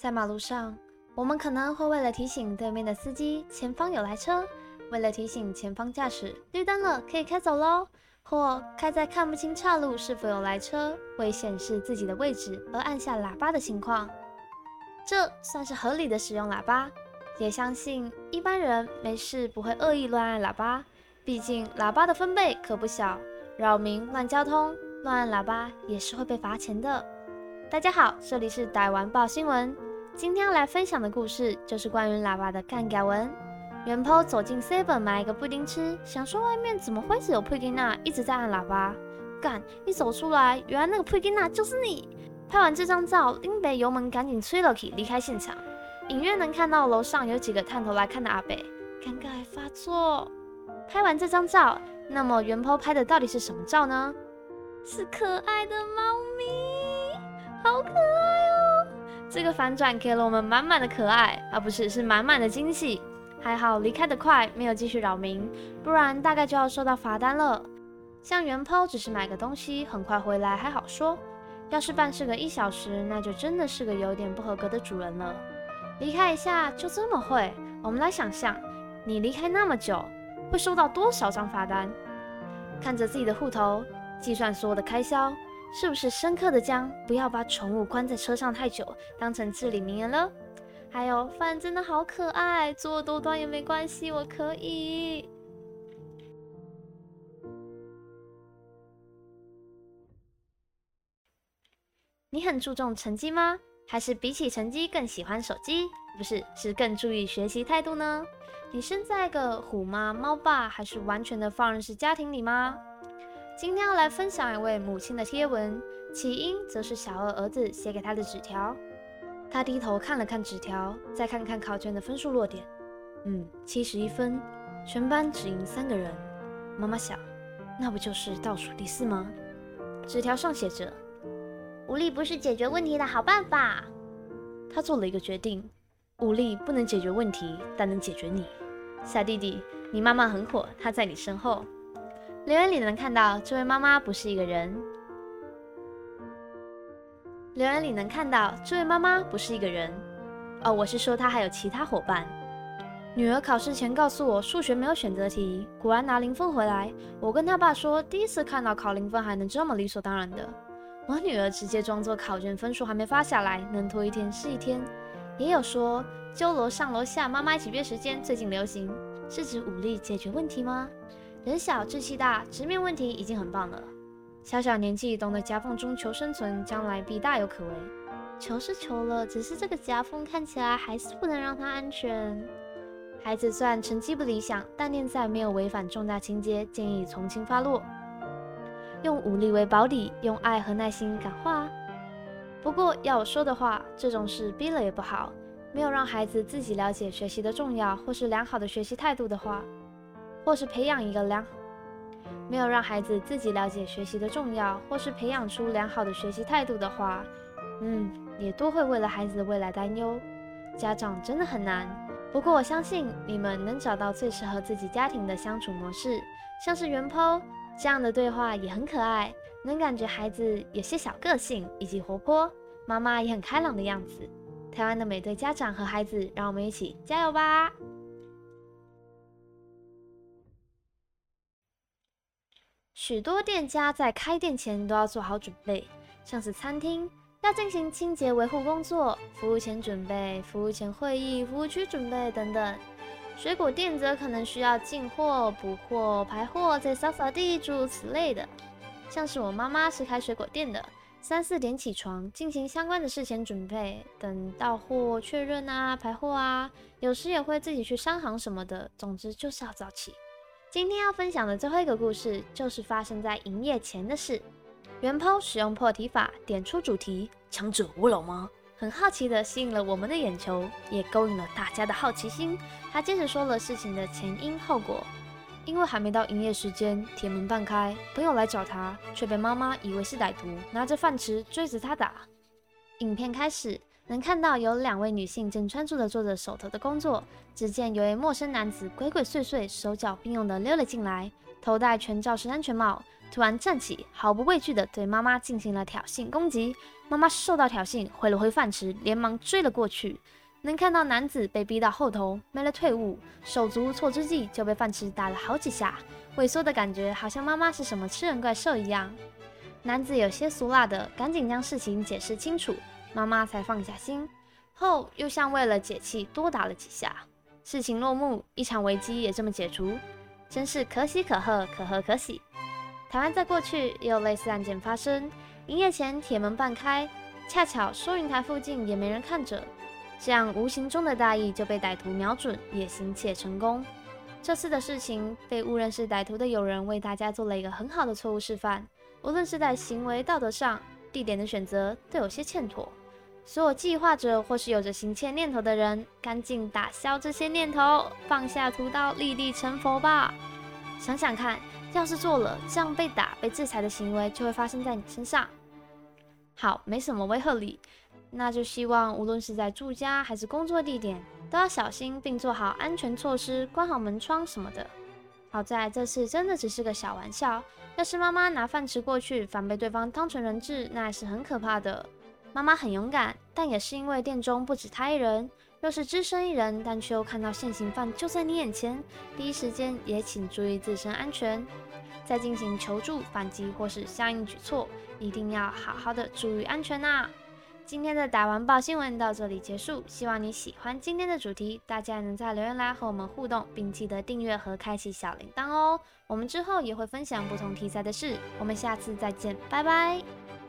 在马路上，我们可能会为了提醒对面的司机前方有来车，为了提醒前方驾驶绿灯了可以开走喽，或开在看不清岔路是否有来车，为显示自己的位置而按下喇叭的情况，这算是合理的使用喇叭。也相信一般人没事不会恶意乱按喇叭，毕竟喇叭的分贝可不小，扰民乱交通乱按喇叭也是会被罚钱的。大家好，这里是逮完报新闻。今天要来分享的故事就是关于喇叭的干改文。元抛走进 Seven 买一个布丁吃，想说外面怎么会是有佩蒂娜一直在按喇叭？干，一走出来，原来那个佩蒂娜就是你！拍完这张照，林北油门赶紧催了起离开现场。隐约能看到楼上有几个探头来看的阿北，尴尬发作。拍完这张照，那么元抛拍的到底是什么照呢？是可爱的猫这个反转给了我们满满的可爱，而不是是满满的惊喜。还好离开的快，没有继续扰民，不然大概就要收到罚单了。像元抛只是买个东西，很快回来还好说，要是办事个一小时，那就真的是个有点不合格的主人了。离开一下就这么会？我们来想象，你离开那么久，会收到多少张罚单？看着自己的户头，计算所有的开销。是不是深刻的将不要把宠物关在车上太久当成至理名言了？还有饭真的好可爱，做多端也没关系，我可以。你很注重成绩吗？还是比起成绩更喜欢手机？不是，是更注意学习态度呢？你生在个虎妈猫爸，还是完全的放任式家庭里吗？今天要来分享一位母亲的贴文，起因则是小二儿子写给他的纸条。他低头看了看纸条，再看看考卷的分数落点，嗯，七十一分，全班只赢三个人。妈妈想，那不就是倒数第四吗？纸条上写着：“武力不是解决问题的好办法。”他做了一个决定：武力不能解决问题，但能解决你。小弟弟，你妈妈很火，她在你身后。留言里能看到，这位妈妈不是一个人。留言里能看到，这位妈妈不是一个人。哦，我是说她还有其他伙伴。女儿考试前告诉我数学没有选择题，果然拿零分回来。我跟她爸说，第一次看到考零分还能这么理所当然的。我女儿直接装作考卷分数还没发下来，能拖一天是一天。也有说，揪楼上楼下妈妈一起约时间，最近流行，是指武力解决问题吗？人小志气大，直面问题已经很棒了。小小年纪懂得夹缝中求生存，将来必大有可为。求是求了，只是这个夹缝看起来还是不能让他安全。孩子虽然成绩不理想，但念在没有违反重大情节，建议从轻发落，用武力为保底，用爱和耐心感化。不过要我说的话，这种事逼了也不好。没有让孩子自己了解学习的重要，或是良好的学习态度的话。或是培养一个良，没有让孩子自己了解学习的重要，或是培养出良好的学习态度的话，嗯，也都会为了孩子的未来担忧。家长真的很难，不过我相信你们能找到最适合自己家庭的相处模式。像是原剖这样的对话也很可爱，能感觉孩子有些小个性以及活泼，妈妈也很开朗的样子。台湾的每对家长和孩子，让我们一起加油吧！许多店家在开店前都要做好准备，像是餐厅要进行清洁维护工作，服务前准备、服务前会议、服务区准备等等。水果店则可能需要进货、补货、排货，再扫扫地，诸如此类的。像是我妈妈是开水果店的，三四点起床进行相关的事前准备，等到货确认啊、排货啊，有时也会自己去商行什么的，总之就是要早起。今天要分享的最后一个故事，就是发生在营业前的事。元抛使用破题法点出主题，强者无老吗？很好奇的吸引了我们的眼球，也勾引了大家的好奇心。他接着说了事情的前因后果。因为还没到营业时间，铁门半开，朋友来找他，却被妈妈以为是歹徒，拿着饭匙追着他打。影片开始。能看到有两位女性正专注地做着手头的工作。只见有位陌生男子鬼鬼祟祟、手脚并用地溜了进来，头戴全罩式安全帽，突然站起，毫不畏惧地对妈妈进行了挑衅攻击。妈妈受到挑衅，挥了挥饭匙，连忙追了过去。能看到男子被逼到后头，没了退路，手足无措之际就被饭匙打了好几下，萎缩的感觉好像妈妈是什么吃人怪兽一样。男子有些俗辣的，赶紧将事情解释清楚，妈妈才放下心。后又像为了解气，多打了几下。事情落幕，一场危机也这么解除，真是可喜可贺，可贺可喜。台湾在过去也有类似案件发生，营业前铁门半开，恰巧收银台附近也没人看着。这样无形中的大意就被歹徒瞄准，也行窃成功。这次的事情被误认是歹徒的友人为大家做了一个很好的错误示范，无论是在行为道德上、地点的选择都有些欠妥。所有计划着或是有着行窃念头的人，赶紧打消这些念头，放下屠刀，立地成佛吧。想想看，要是做了这样被打、被制裁的行为，就会发生在你身上。好，没什么威吓力。那就希望无论是在住家还是工作地点，都要小心并做好安全措施，关好门窗什么的。好在这次真的只是个小玩笑，要是妈妈拿饭吃过去，反被对方当成人质，那也是很可怕的。妈妈很勇敢，但也是因为店中不止她一人。若是只身一人，但却又看到现行犯就在你眼前，第一时间也请注意自身安全，在进行求助、反击或是相应举措，一定要好好的注意安全呐。今天的打完报新闻到这里结束，希望你喜欢今天的主题，大家能在留言栏和我们互动，并记得订阅和开启小铃铛哦。我们之后也会分享不同题材的事，我们下次再见，拜拜。